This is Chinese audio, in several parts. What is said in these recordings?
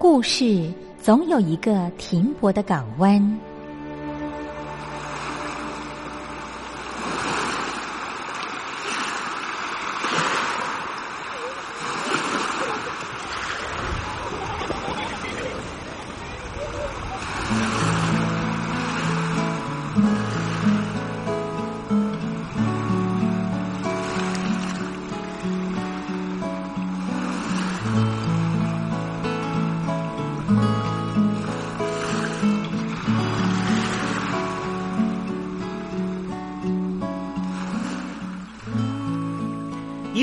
故事总有一个停泊的港湾。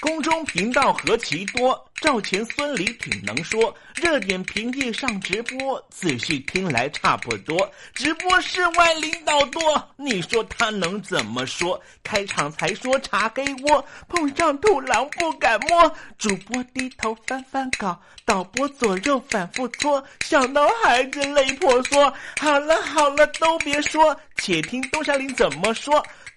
宫中频道何其多，赵钱孙李挺能说。热点平地上直播，仔细听来差不多。直播室外领导多，你说他能怎么说？开场才说茶黑窝，碰上土狼不敢摸。主播低头翻翻稿，导播左右反复搓，想到孩子泪婆娑。好了好了，都别说，且听东山林怎么说。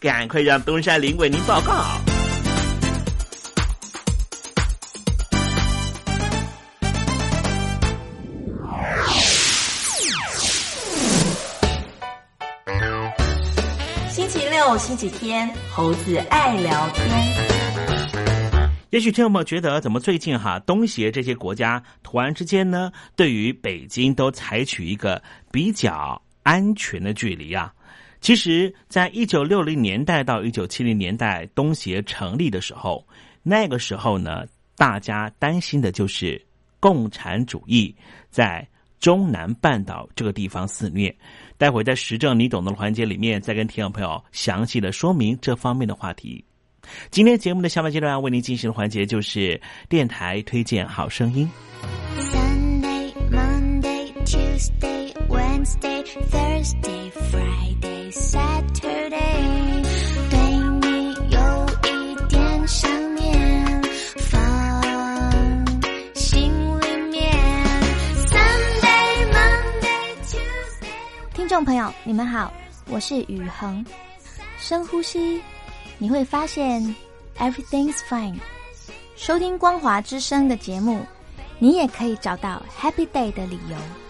赶快让东山林为您报告。星期六、星期天，猴子爱聊天。也许听友们觉得，怎么最近哈东协这些国家突然之间呢，对于北京都采取一个比较安全的距离啊？其实，在一九六零年代到一九七零年代东协成立的时候，那个时候呢，大家担心的就是共产主义在中南半岛这个地方肆虐。待会在时政你懂的环节里面，再跟听众朋友详细的说明这方面的话题。今天节目的下半阶段为您进行的环节就是电台推荐好声音。Sunday, Monday, Tuesday, Wednesday, Thursday Saturday，对你有一点想念，放心里面。Sunday, Monday, Tuesday。听众朋友，你们好，我是雨恒。深呼吸，你会发现 everything's fine。收听光华之声的节目，你也可以找到 happy day 的理由。“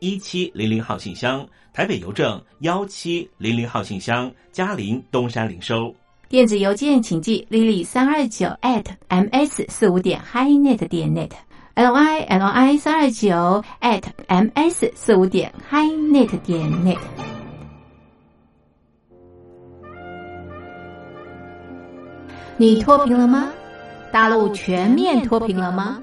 一七零零号信箱，台北邮政幺七零零号信箱，嘉陵东山领收。电子邮件请寄 lily 三二九 at ms 四五点 highnet 点 Net，LILY 三二九 at ms 四五点 highnet 点 net。你脱贫了吗？大陆全面脱贫了吗？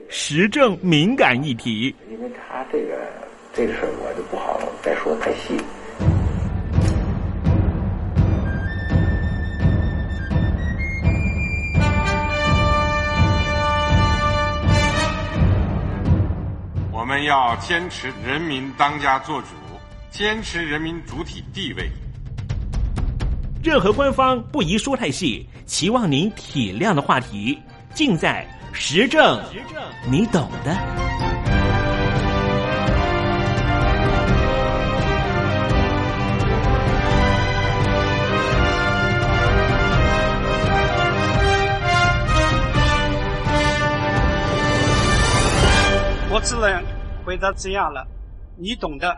时政敏感议题。因为他这个这个事儿，我就不好再说太细。我们要坚持人民当家作主，坚持人民主体地位。任何官方不宜说太细，期望您体谅的话题，尽在时政，你懂的。我只能回答这样了，你懂的。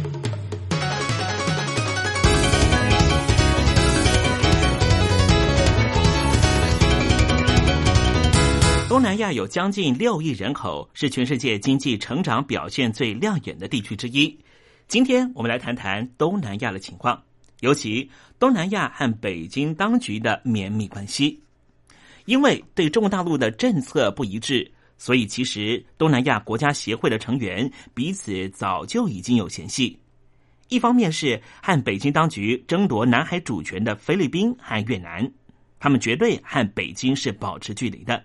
东南亚有将近六亿人口，是全世界经济成长表现最亮眼的地区之一。今天我们来谈谈东南亚的情况，尤其东南亚和北京当局的绵密关系。因为对中国大陆的政策不一致，所以其实东南亚国家协会的成员彼此早就已经有嫌隙。一方面是和北京当局争夺南海主权的菲律宾和越南，他们绝对和北京是保持距离的。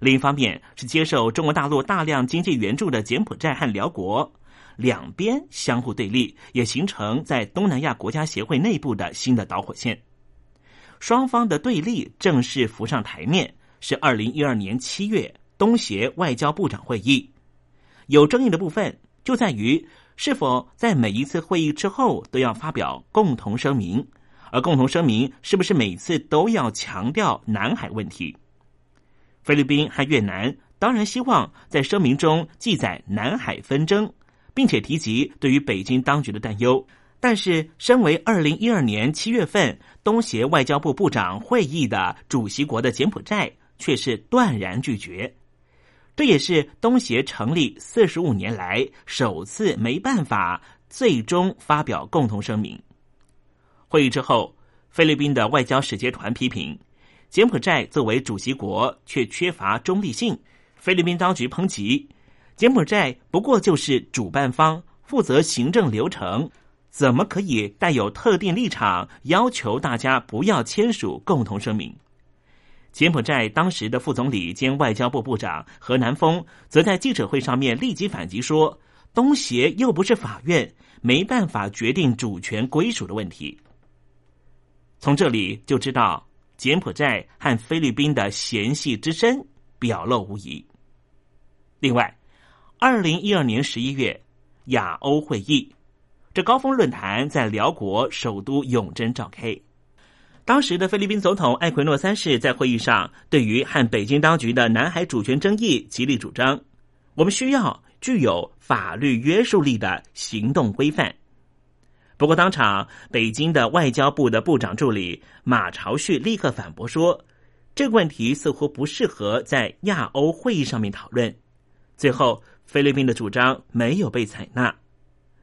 另一方面是接受中国大陆大量经济援助的柬埔寨和辽国，两边相互对立，也形成在东南亚国家协会内部的新的导火线。双方的对立正式浮上台面，是二零一二年七月东协外交部长会议。有争议的部分就在于是否在每一次会议之后都要发表共同声明，而共同声明是不是每次都要强调南海问题？菲律宾和越南当然希望在声明中记载南海纷争，并且提及对于北京当局的担忧。但是，身为二零一二年七月份东协外交部部长会议的主席国的柬埔寨，却是断然拒绝。这也是东协成立四十五年来首次没办法最终发表共同声明。会议之后，菲律宾的外交使节团批评柬埔寨作为主席国却缺乏中立性。菲律宾当局抨击柬埔寨不过就是主办方，负责行政流程。怎么可以带有特定立场，要求大家不要签署共同声明？柬埔寨当时的副总理兼外交部部长何南峰则在记者会上面立即反击说：“东协又不是法院，没办法决定主权归属的问题。”从这里就知道柬埔寨和菲律宾的嫌隙之深表露无遗。另外，二零一二年十一月亚欧会议。这高峰论坛在辽国首都永贞召开。当时的菲律宾总统艾奎诺三世在会议上，对于和北京当局的南海主权争议极力主张，我们需要具有法律约束力的行动规范。不过，当场北京的外交部的部长助理马朝旭立刻反驳说，这个问题似乎不适合在亚欧会议上面讨论。最后，菲律宾的主张没有被采纳。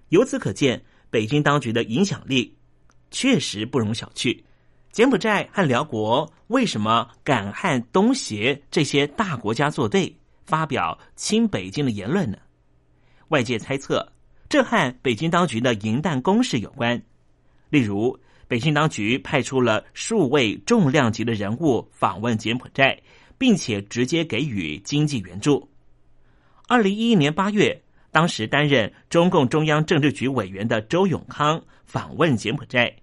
由此可见，北京当局的影响力确实不容小觑。柬埔寨和辽国为什么敢和东协这些大国家作对，发表亲北京的言论呢？外界猜测，这和北京当局的银弹攻势有关。例如，北京当局派出了数位重量级的人物访问柬埔寨，并且直接给予经济援助。二零一一年八月。当时担任中共中央政治局委员的周永康访问柬埔寨，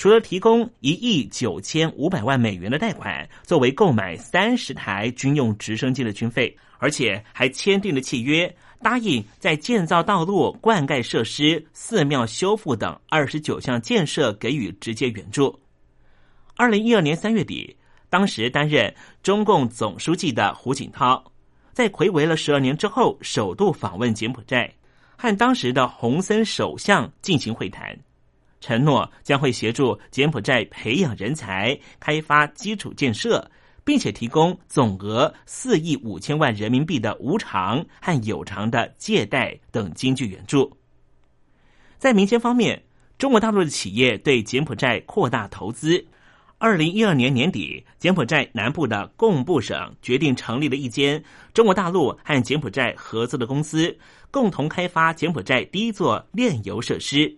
除了提供一亿九千五百万美元的贷款作为购买三十台军用直升机的军费，而且还签订了契约，答应在建造道路、灌溉设施、寺庙修复等二十九项建设给予直接援助。二零一二年三月底，当时担任中共总书记的胡锦涛。在魁违了十二年之后，首度访问柬埔寨，和当时的洪森首相进行会谈，承诺将会协助柬埔寨培养人才、开发基础建设，并且提供总额四亿五千万人民币的无偿和有偿的借贷等经济援助。在民间方面，中国大陆的企业对柬埔寨扩大投资。二零一二年年底，柬埔寨南部的贡布省决定成立了一间中国大陆和柬埔寨合作的公司，共同开发柬埔寨第一座炼油设施。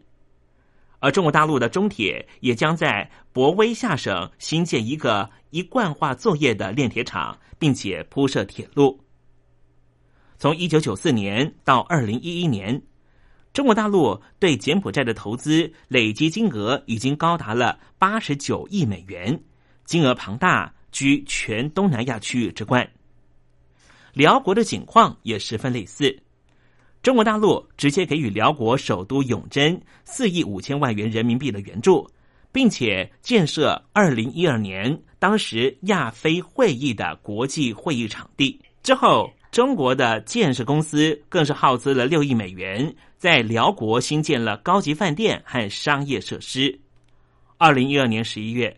而中国大陆的中铁也将在博威下省新建一个一贯化作业的炼铁厂，并且铺设铁路。从一九九四年到二零一一年。中国大陆对柬埔寨的投资累计金额已经高达了八十九亿美元，金额庞大，居全东南亚区域之冠。辽国的景况也十分类似，中国大陆直接给予辽国首都永贞四亿五千万元人民币的援助，并且建设二零一二年当时亚非会议的国际会议场地。之后，中国的建设公司更是耗资了六亿美元。在辽国新建了高级饭店和商业设施。二零一二年十一月，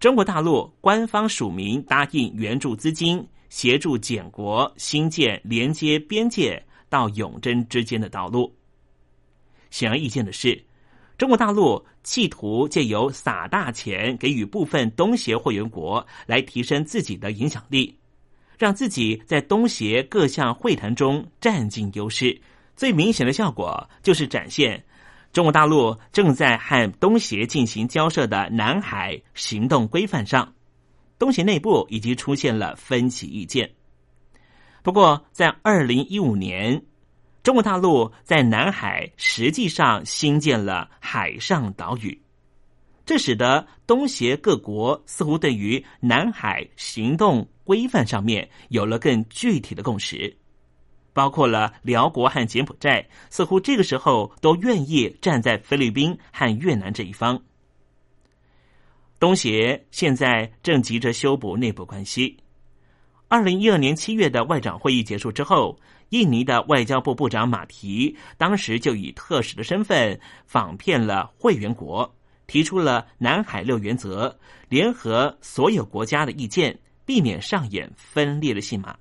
中国大陆官方署名答应援助资金，协助柬国新建连接边界到永贞之间的道路。显而易见的是，中国大陆企图借由撒大钱给予部分东协会员国，来提升自己的影响力，让自己在东协各项会谈中占尽优势。最明显的效果就是展现中国大陆正在和东协进行交涉的南海行动规范上，东协内部已经出现了分歧意见。不过，在二零一五年，中国大陆在南海实际上新建了海上岛屿，这使得东协各国似乎对于南海行动规范上面有了更具体的共识，包括了辽国和柬埔寨，似乎这个时候都愿意站在菲律宾和越南这一方。东协现在正急着修补内部关系。二零一二年七月的外长会议结束之后。印尼的外交部部长马提当时就以特使的身份访遍了会员国，提出了南海六原则，联合所有国家的意见，避免上演分裂的戏码。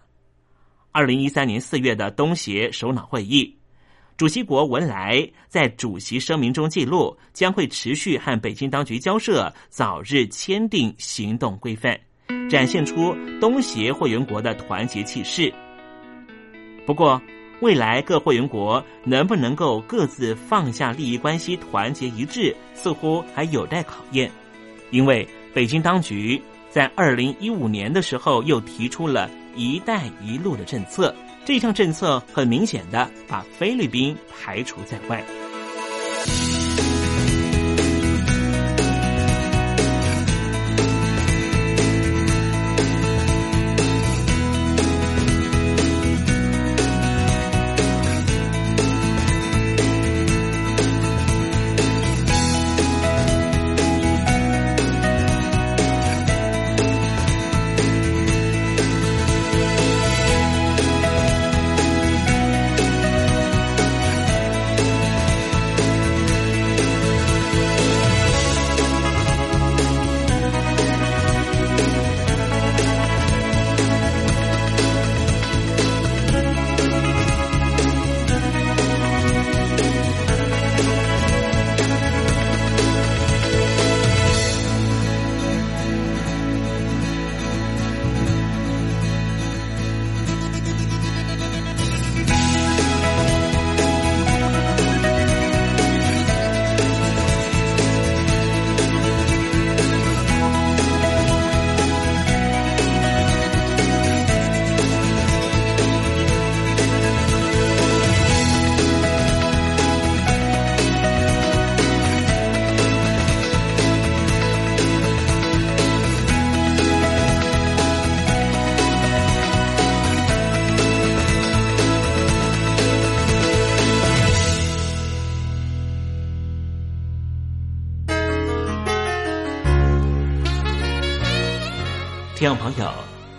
二零一三年四月的东协首脑会议，主席国文莱在主席声明中记录，将会持续和北京当局交涉，早日签订行动规范，展现出东协会员国的团结气势。不过，未来各会员国能不能够各自放下利益关系，团结一致，似乎还有待考验。因为北京当局在二零一五年的时候又提出了一带一路的政策，这项政策很明显的把菲律宾排除在外。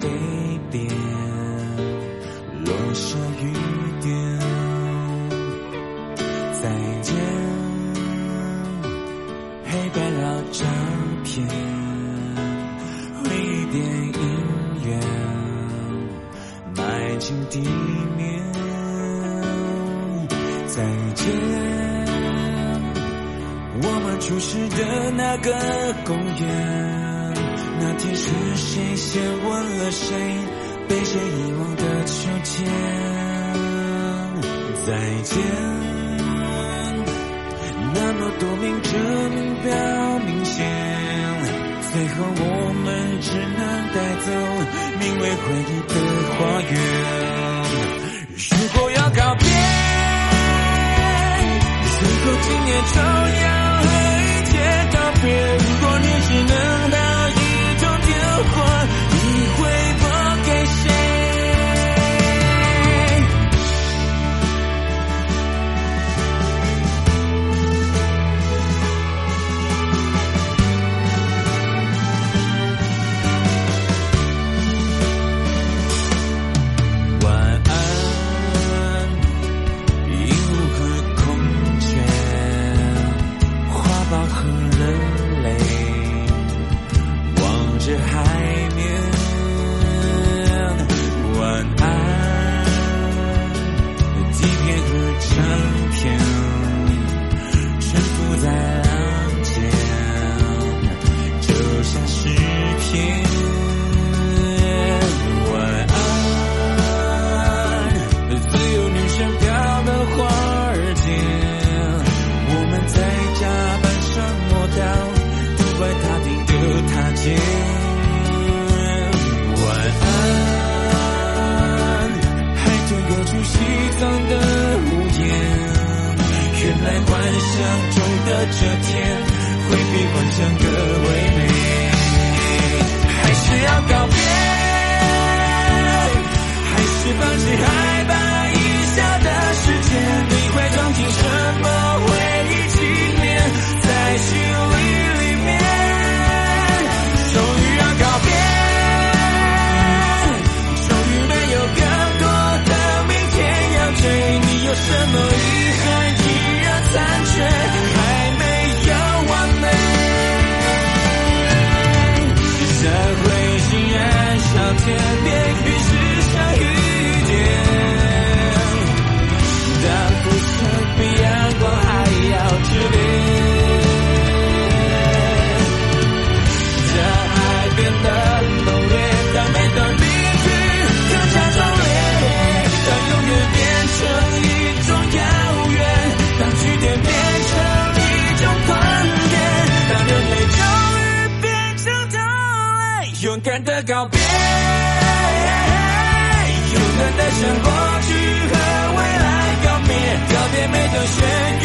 北边，落下雨点。再见，黑白老照片，回忆电影院，迈进地面。再见。我们初识的那个公园，那天是谁先吻了谁，被谁遗忘的秋天？再见，那么多名证明表明显，最后我们只能带走名为回忆的花园。如果要告别，最后今夜就要。和一切告别，几片和成片。方的屋檐。原来幻想中的这天，会比幻想更唯美。还是要告别，还是放弃害怕一下的时间？你会装进什勇敢的告别，勇敢的向过去和未来告别，告别每段轩辕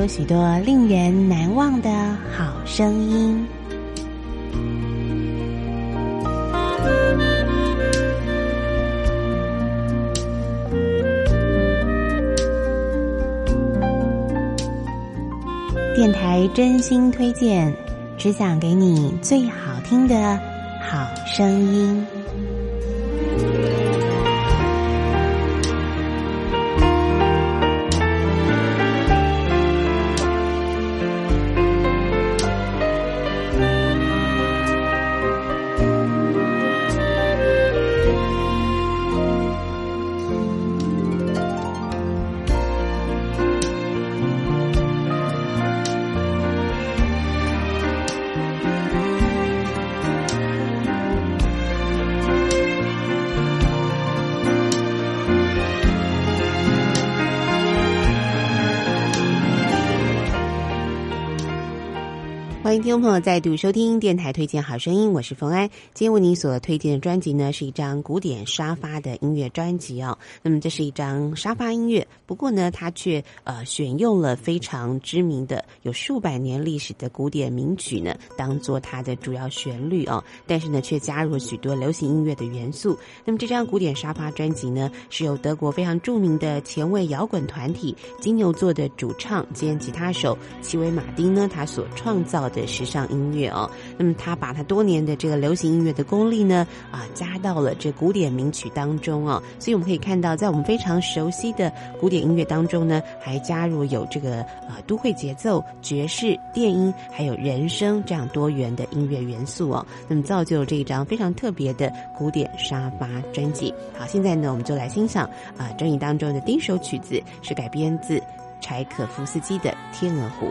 有许多令人难忘的好声音。电台真心推荐，只想给你最好听的好声音。众朋友再度收听电台推荐好声音，我是冯安。今天为您所推荐的专辑呢，是一张古典沙发的音乐专辑哦。那么这是一张沙发音乐，不过呢，它却呃选用了非常知名的、有数百年历史的古典名曲呢，当做它的主要旋律哦。但是呢，却加入了许多流行音乐的元素。那么这张古典沙发专辑呢，是由德国非常著名的前卫摇滚团体金牛座的主唱兼吉他手齐维马丁呢，他所创造的。的上音乐哦，那么他把他多年的这个流行音乐的功力呢啊加到了这古典名曲当中哦，所以我们可以看到，在我们非常熟悉的古典音乐当中呢，还加入有这个呃都会节奏、爵士、电音，还有人声这样多元的音乐元素哦，那么造就这一张非常特别的古典沙发专辑。好，现在呢，我们就来欣赏啊专辑当中的第一首曲子，是改编自柴可夫斯基的《天鹅湖》。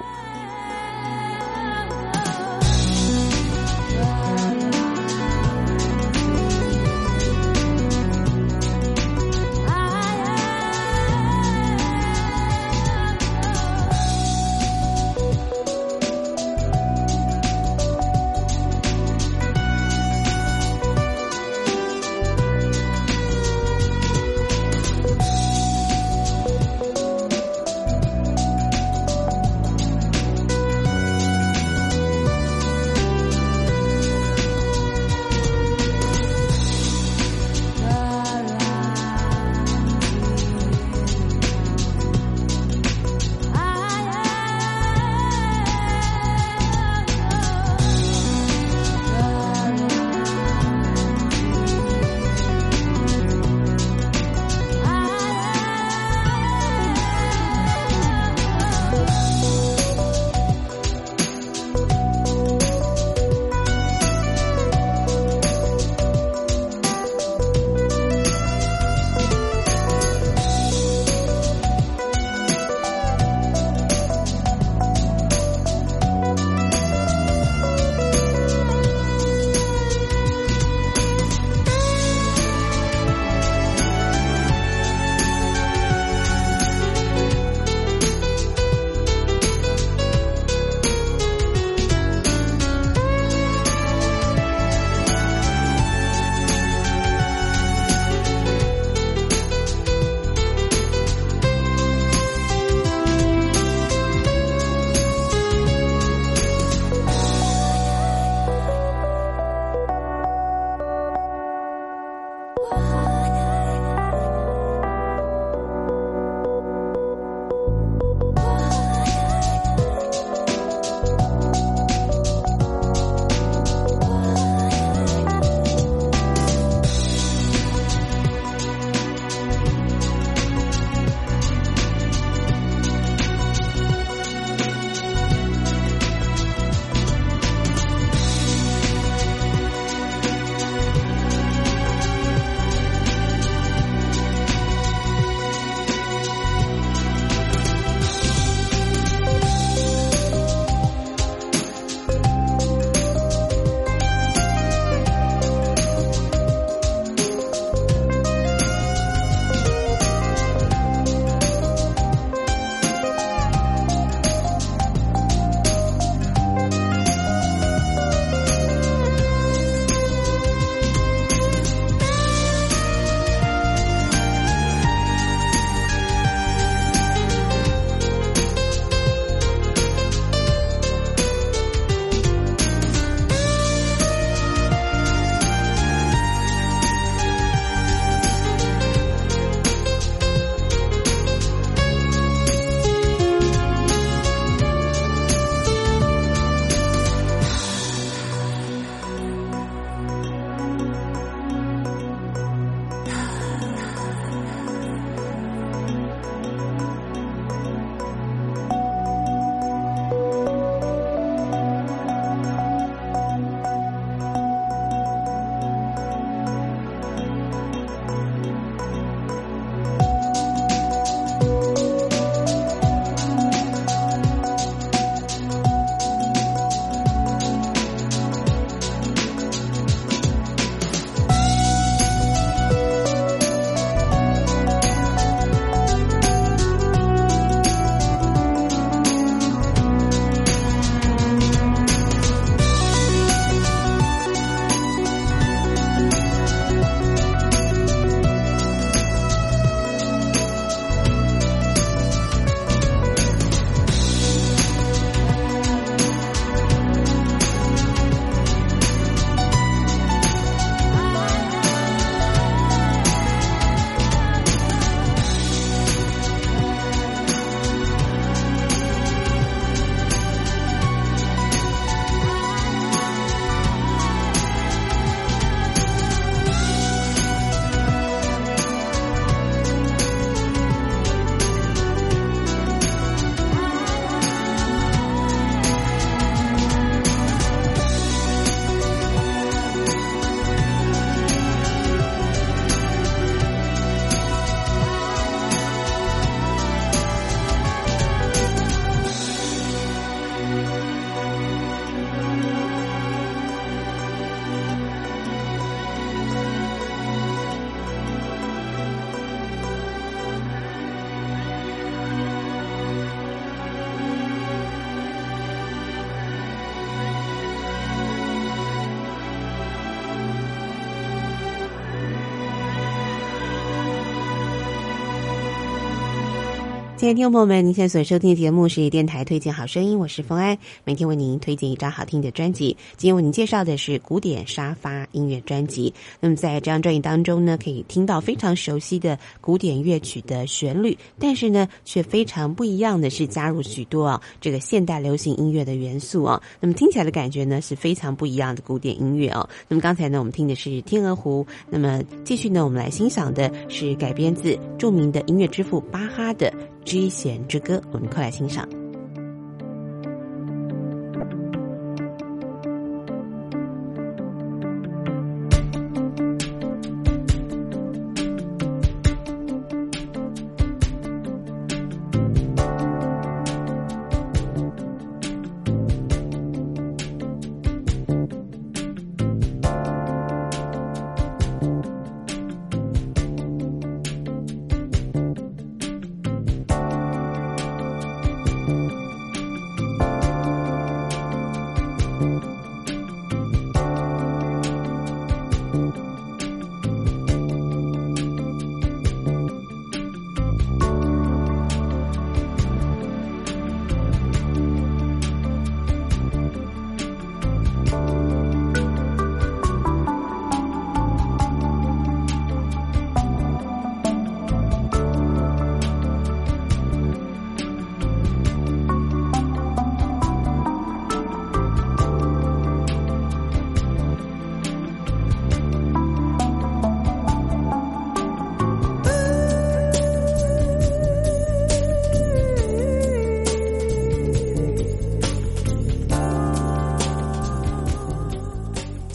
亲爱的听众朋友们，您现在所收听的节目是电台推荐好声音，我是冯安，每天为您推荐一张好听的专辑。今天为您介绍的是古典沙发音乐专辑。那么在这张专辑当中呢，可以听到非常熟悉的古典乐曲的旋律，但是呢，却非常不一样的是加入许多啊这个现代流行音乐的元素啊。那么听起来的感觉呢是非常不一样的古典音乐哦。那么刚才呢，我们听的是《天鹅湖》，那么继续呢，我们来欣赏的是改编自著名的音乐之父巴哈的。G 弦之歌，我们快来欣赏。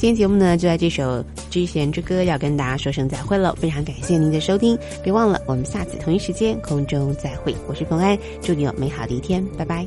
今天节目呢，就在这首《知弦之歌》要跟大家说声再会了。非常感谢您的收听，别忘了我们下次同一时间空中再会。我是冯安，祝你有美好的一天，拜拜。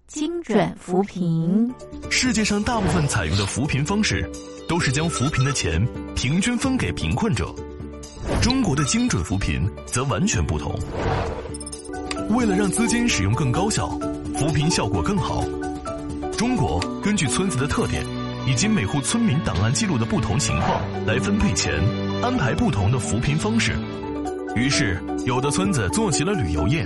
精准扶贫。世界上大部分采用的扶贫方式，都是将扶贫的钱平均分给贫困者。中国的精准扶贫则完全不同。为了让资金使用更高效，扶贫效果更好，中国根据村子的特点以及每户村民档案记录的不同情况来分配钱，安排不同的扶贫方式。于是，有的村子做起了旅游业，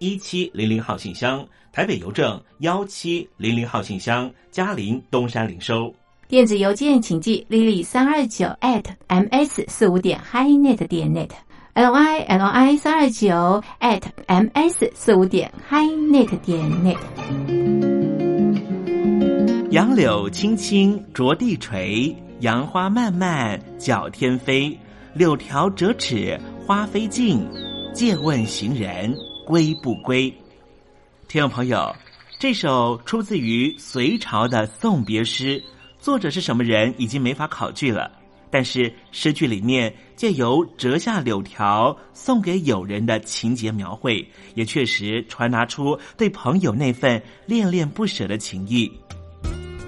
一七零零号信箱。台北邮政幺七零零号信箱，嘉陵东山零收。电子邮件请寄 lily 三二九 at ms 四五点 highnet 点 net，l i l i 三二九 at ms 四五点 highnet 点 net。杨柳青青着地垂，杨花漫漫搅天飞。柳条折尺花飞尽，借问行人归不归？听众朋友，这首出自于隋朝的送别诗，作者是什么人已经没法考据了。但是诗句里面借由折下柳条送给友人的情节描绘，也确实传达出对朋友那份恋恋不舍的情谊。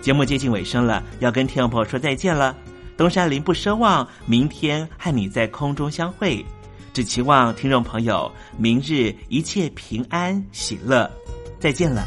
节目接近尾声了，要跟听众朋友说再见了。东山林不奢望明天和你在空中相会，只期望听众朋友明日一切平安喜乐。再见了。